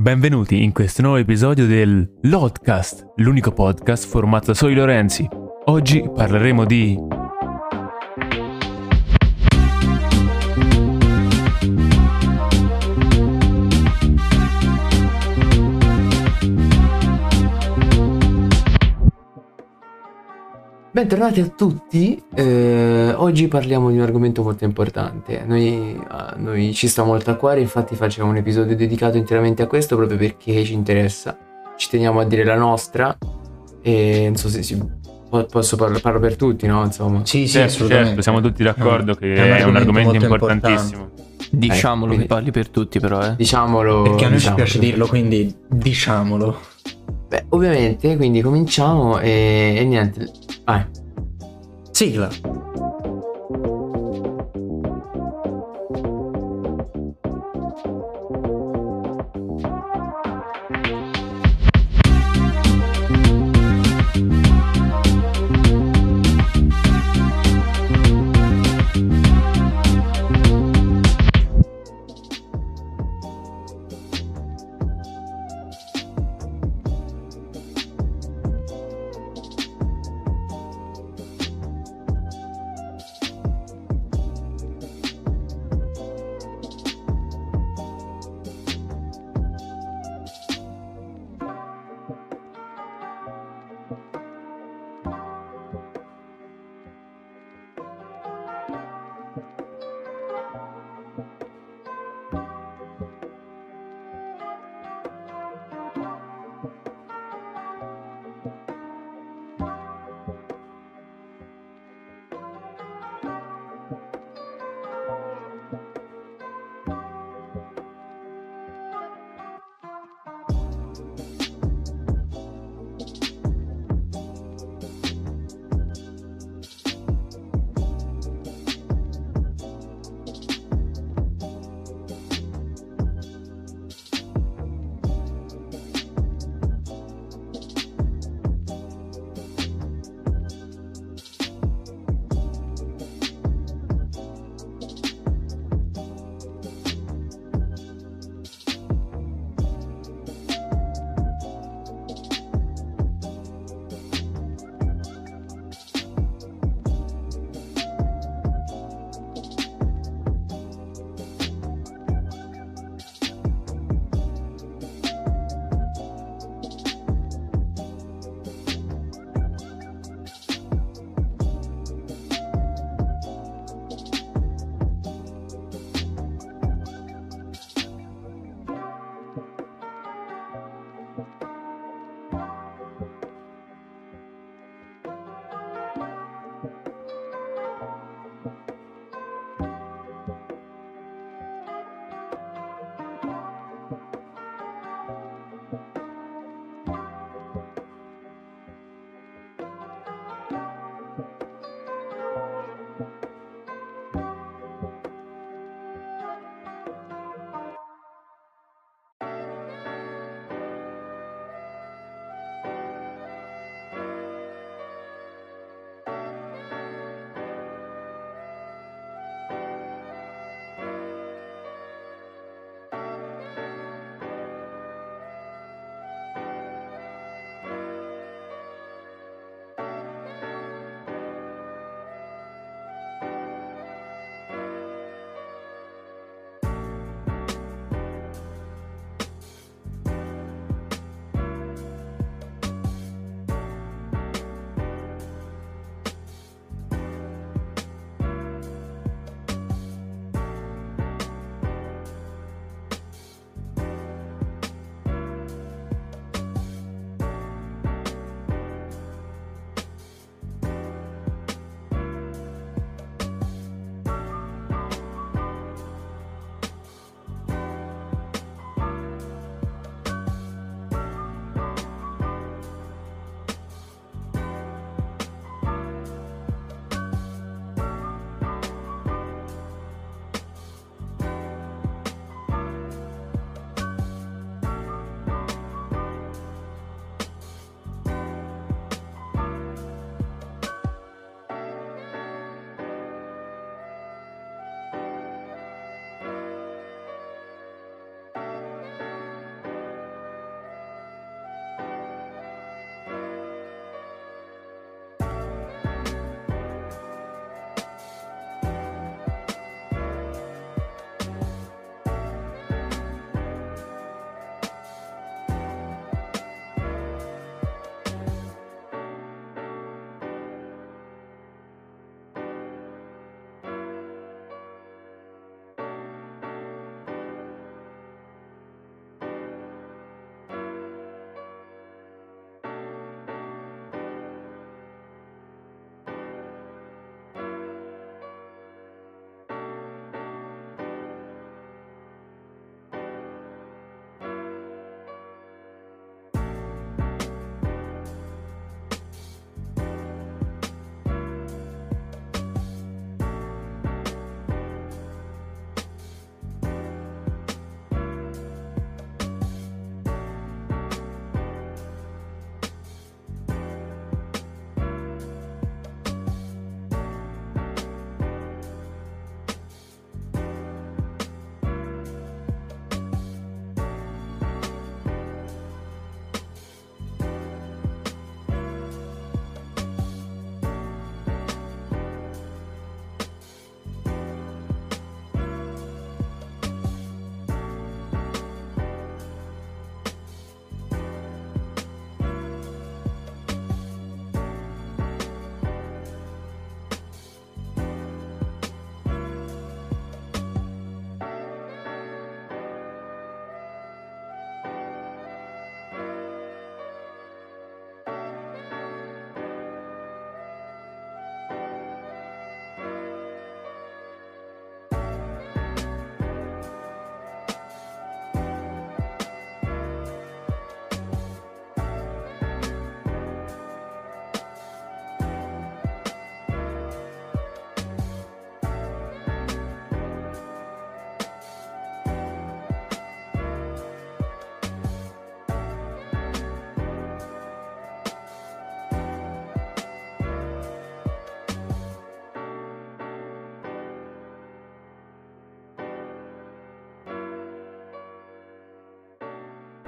Benvenuti in questo nuovo episodio del Lodcast, l'unico podcast formato da Soli Lorenzi. Oggi parleremo di Bentornati a tutti, eh, oggi parliamo di un argomento molto importante, noi, a noi ci sta molto a cuore, infatti facciamo un episodio dedicato interamente a questo proprio perché ci interessa, ci teniamo a dire la nostra e non so se si, posso parlare parlo per tutti, no? Insomma. Sì, sì, certo, assolutamente. certo, siamo tutti d'accordo Eh, che è un è un argomento argomento importantissimo. Diciamolo quindi- che parli per tutti però, eh. Diciamolo. Perché a noi ci diciamolo. piace dirlo, quindi diciamolo. Beh, ovviamente, quindi cominciamo e, e niente, 唉这个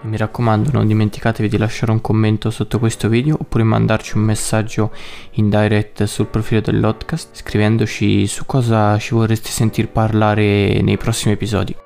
E mi raccomando non dimenticatevi di lasciare un commento sotto questo video oppure mandarci un messaggio in direct sul profilo dell'Hotcast scrivendoci su cosa ci vorreste sentir parlare nei prossimi episodi.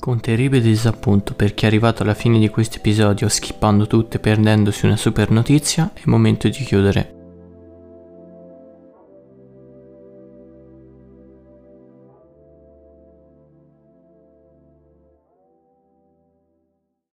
Con terribile disappunto per chi è arrivato alla fine di questo episodio skippando tutto e perdendosi una super notizia, è momento di chiudere.